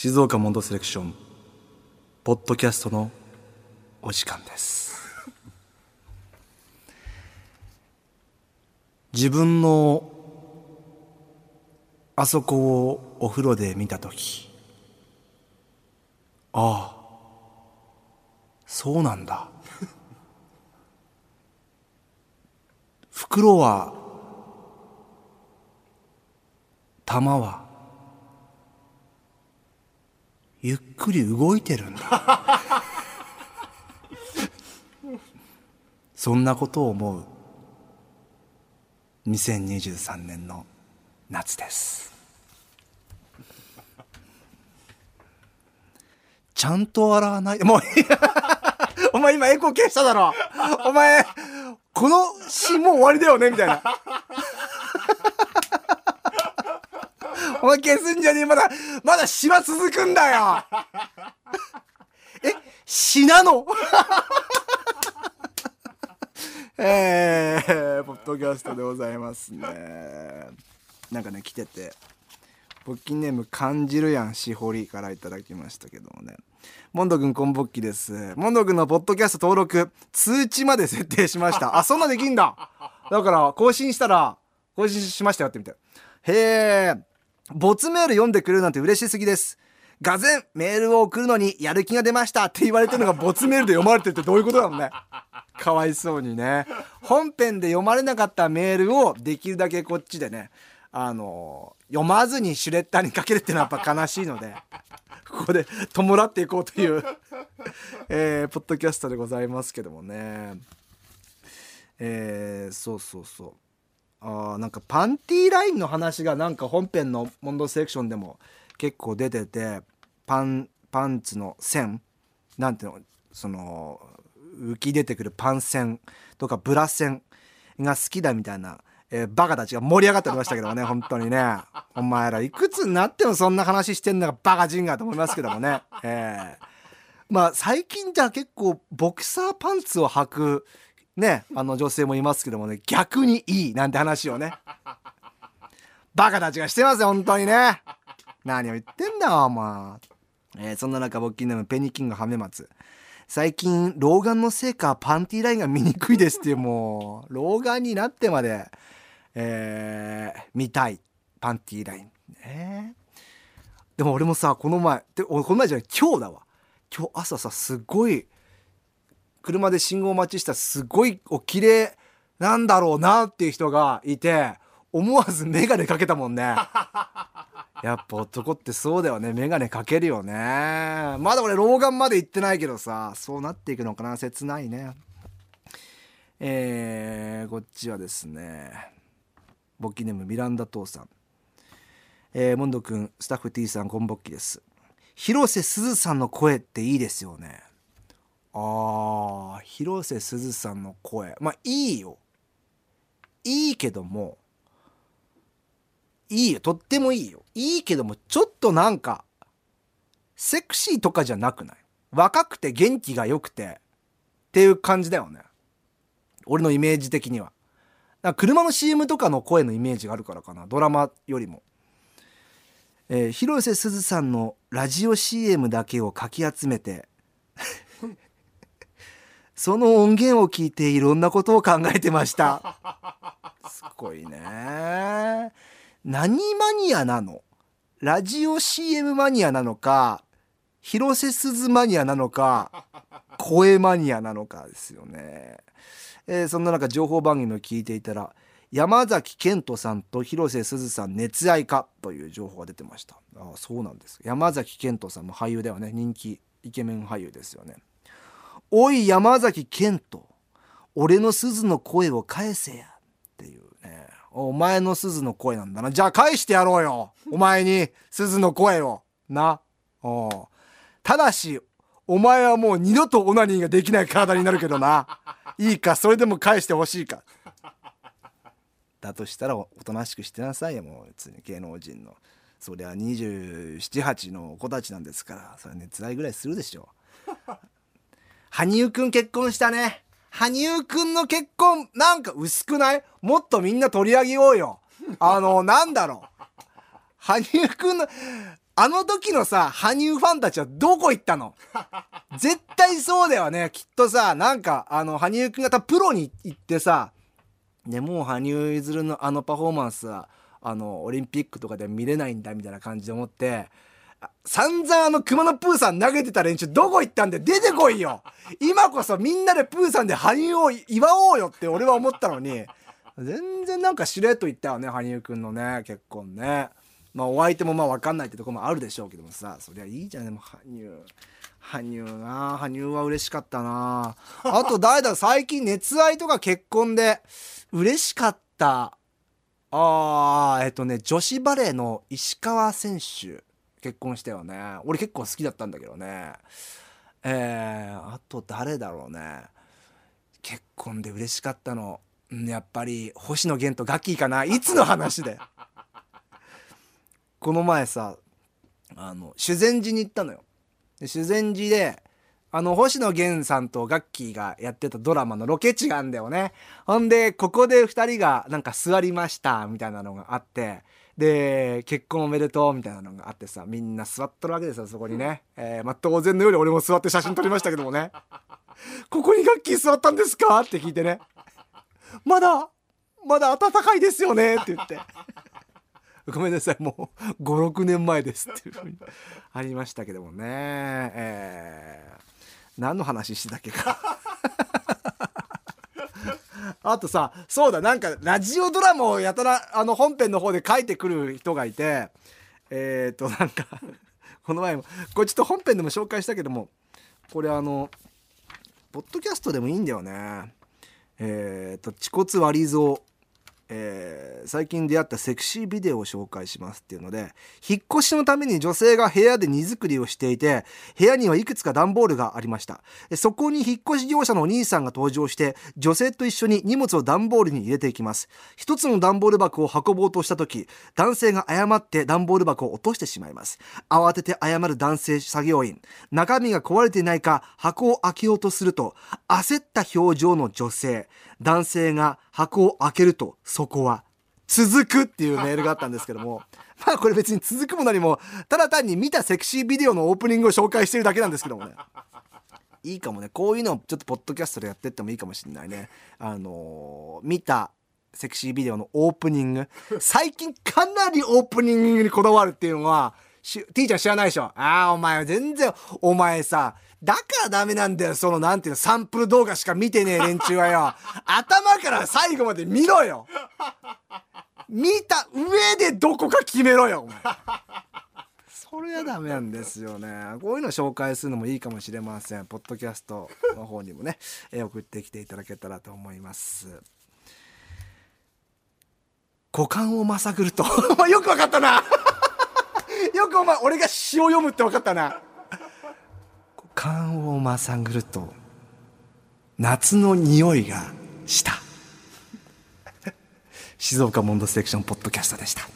静岡モンドセレクションポッドキャストのお時間です。自分のあそこをお風呂で見た時ああそうなんだ。袋は玉はゆっくり動いてるんだ。そんなことを思う。2023年の夏です。ちゃんと洗わない。もう お前今エコー消しただろ。お前この詩もう終わりだよねみたいな。お前消すんじゃねえ。まだまだ詩は続くんだよ。え詩なの？えー、ポッドキャストでございますね。なんかね来てて。勃起ネーム感じるやんしほりからいただきましたけどもね。モンド君こんぼっきです。モンド君のポッドキャスト登録通知まで設定しました。あそんなできんだ。だから更新したら更新しましたよってみて。へえ没メール読んでくれるなんて嬉しすぎです。がぜメールを送るのにやる気が出ましたって言われてるのが 没メールで読まれてるってどういうことだろうね。かわいそうにね。本編で読まれなかったメールをできるだけこっちでねあの読まずにシュレッダーにかけるっていうのはやっぱ悲しいので ここで弔っていこうというえー、ポッドキャストでございますけどもね。えー、そうそうそう。あなんかパンティーラインの話がなんか本編のモンドセレクションでも結構出ててパンパンツの線なんていうのその浮き出てくるパン線とかブラ線が好きだみたいな、えー、バカたちが盛り上がっておりましたけどね本当にね。お前らいくつになってもそんな話してんのがバカ人がと思いますけどもね、えー、まあ最近じゃ結構ボクサーパンツを履くねあの女性もいますけどもね逆にいいなんて話をね。バカたちがしてますよ本当にね。何を言ってんだよお前、えー、そんな中ボッキンネームペニキングハメマツ。最近老眼のせいかパンティーラインが見にくいですっていうもう老眼になってまで、えー、見たいパンティーライン。ねでも俺もさこの前でこの前じゃない今日だわ。今日朝さすごい車で信号待ちしたすごいお綺麗なんだろうなっていう人がいて思わず眼鏡かけたもんね。やっぱ男ってそうだよね。眼鏡かけるよね。まだ俺老眼まで行ってないけどさそうなっていくのかな。切ないね。えー、こっちはですねボッキネームミランダ父さん。えー、モンド君スタッフ T さんこんぼっきです。広瀬すずさんの声っていいですよねあー広瀬すずさんの声。まあいいよ。いいけどもいいよ。とってもいいよ。いいけどもちょっとなんかセクシーとかじゃなくない？若くて元気が良くてっていう感じだよね。俺のイメージ的には。だ車の CM とかの声のイメージがあるからかな。ドラマよりも、えー、広瀬すずさんのラジオ CM だけをかき集めてその音源を聞いていろんなことを考えてました。すごいね。何マニアなの？ラジオ CM マニアなのか？広瀬すずマニアなのか？声マニアなのかですよね、えー、そんな中情報番組を聞いていたら山崎賢人さんと広瀬すずさん熱愛かという情報が出てました。ああそうなんです。山崎賢人さんも俳優ではね。人気イケメン俳優ですよねおい山崎賢人俺のすずの声を返せやっていうねお前の鈴の声なんだな。じゃあ返してやろうよ。お前に鈴の声を。な。おただし、お前はもう二度とオナニーができない体になるけどな。いいか、それでも返してほしいか。だとしたらおとなしくしてなさいよ、もう別に芸能人の。そりゃ27、8の子たちなんですから、それ熱愛ぐらいするでしょ。羽生くん結婚したね。羽生くんの結婚なんか薄くないもっとみんな取り上げようよ。あの、なんだろう。羽生くんの、あの時のさ、羽生ファンたちはどこ行ったの絶対そうだよね。きっとさ、なんか、あの、羽生くんが多分プロに行ってさ、でもう羽生結弦のあのパフォーマンスは、あの、オリンピックとかでは見れないんだみたいな感じで思って、散々あの熊野プーさん投げてた連中どこ行ったんで出てこいよ。今こそみんなでプーさんで羽生を祝おうよって俺は思ったのに、全然なんかしれっと言ったよね、羽生くんのね、結婚ね。まあお相手もまあ分かんないってとこもあるでしょうけどもさ、そりゃいいじゃん、でも羽生。羽生な。羽生は嬉しかったな。あと誰だ最近熱愛とか結婚で。嬉しかった。あーえっとね女子バレーの石川選手。結婚したよね。俺結構好きだったんだけどね。えー、あと誰だろうね。結婚で嬉しかったの。やっぱり星野源とガッキーかな。いつの話で。この前さあの修善寺に行ったのよ。で修善寺であの星野源さんとガッキーがやってたドラマのロケ地があんだよね。ほんでここで2人がなんか座りましたみたいなのがあって。で結婚おめでとうみたいなのがあってさみんな座っとるわけですよそこにね、えー、まあ、当然のように俺も座って写真撮りましたけどもね。ここにガッキー座ったんですか？って聞いてね。まだまだ暖かいですよね？って言って。ごめんなさいもう56年前ですっていうふうに ありましたけどもね。えー、何の話してたっけかあとさそうだなんかラジオドラマをやたらあの本編の方で書いてくる人がいてえっ、ー、となんかこの前もこれちょっと本編でも紹介したけどもこれあのポッドキャストでもいいんだよね。えっ、ー、と「恥骨割り蔵」えー、最近出会ったセクシービデオを紹介しますっていうので引っ越しのために女性が部屋で荷造りをしていて部屋にはいくつか段ボールがありました。そこに引っ越し業者のお兄さんが登場して女性と一緒に荷物を段ボールに入れていきます。一つの段ボール箱を運ぼうとした時男性が誤って段ボール箱を落としてしまいます。慌てて謝る男性作業員。中身が壊れていないか箱を開けようとすると焦った表情の女性。男性が箱を開けるとそこは続くっていうメールがあったんですけども。まあこれ別に続くも何もただ単に見たセクシービデオのオープニングを紹介してるだけなんですけどもね。いいかもね。こういうのをちょっとポッドキャストでやってってもいいかもしれないね。あのー、見たセクシービデオのオープニング。最近かなりオープニングにこだわるっていうのはティーちゃん知らないでしょ？ああお前全然お前さだからダメなんだよ、そのなんていうの、サンプル動画しか見てねえ連中はよ。頭から最後まで見ろよ。見た上でどこか決めろよ、お前。それはダメなんですよね。こういうの紹介するのもいいかもしれません。ポッドキャストの方にもね、え送ってきていただけたらと思います。股間をまさぐると。よくわかったなよくお前、俺が詩を読むってわかったな。缶をまさぐると夏の匂いがした静岡モンドセレクションポッドキャストでした。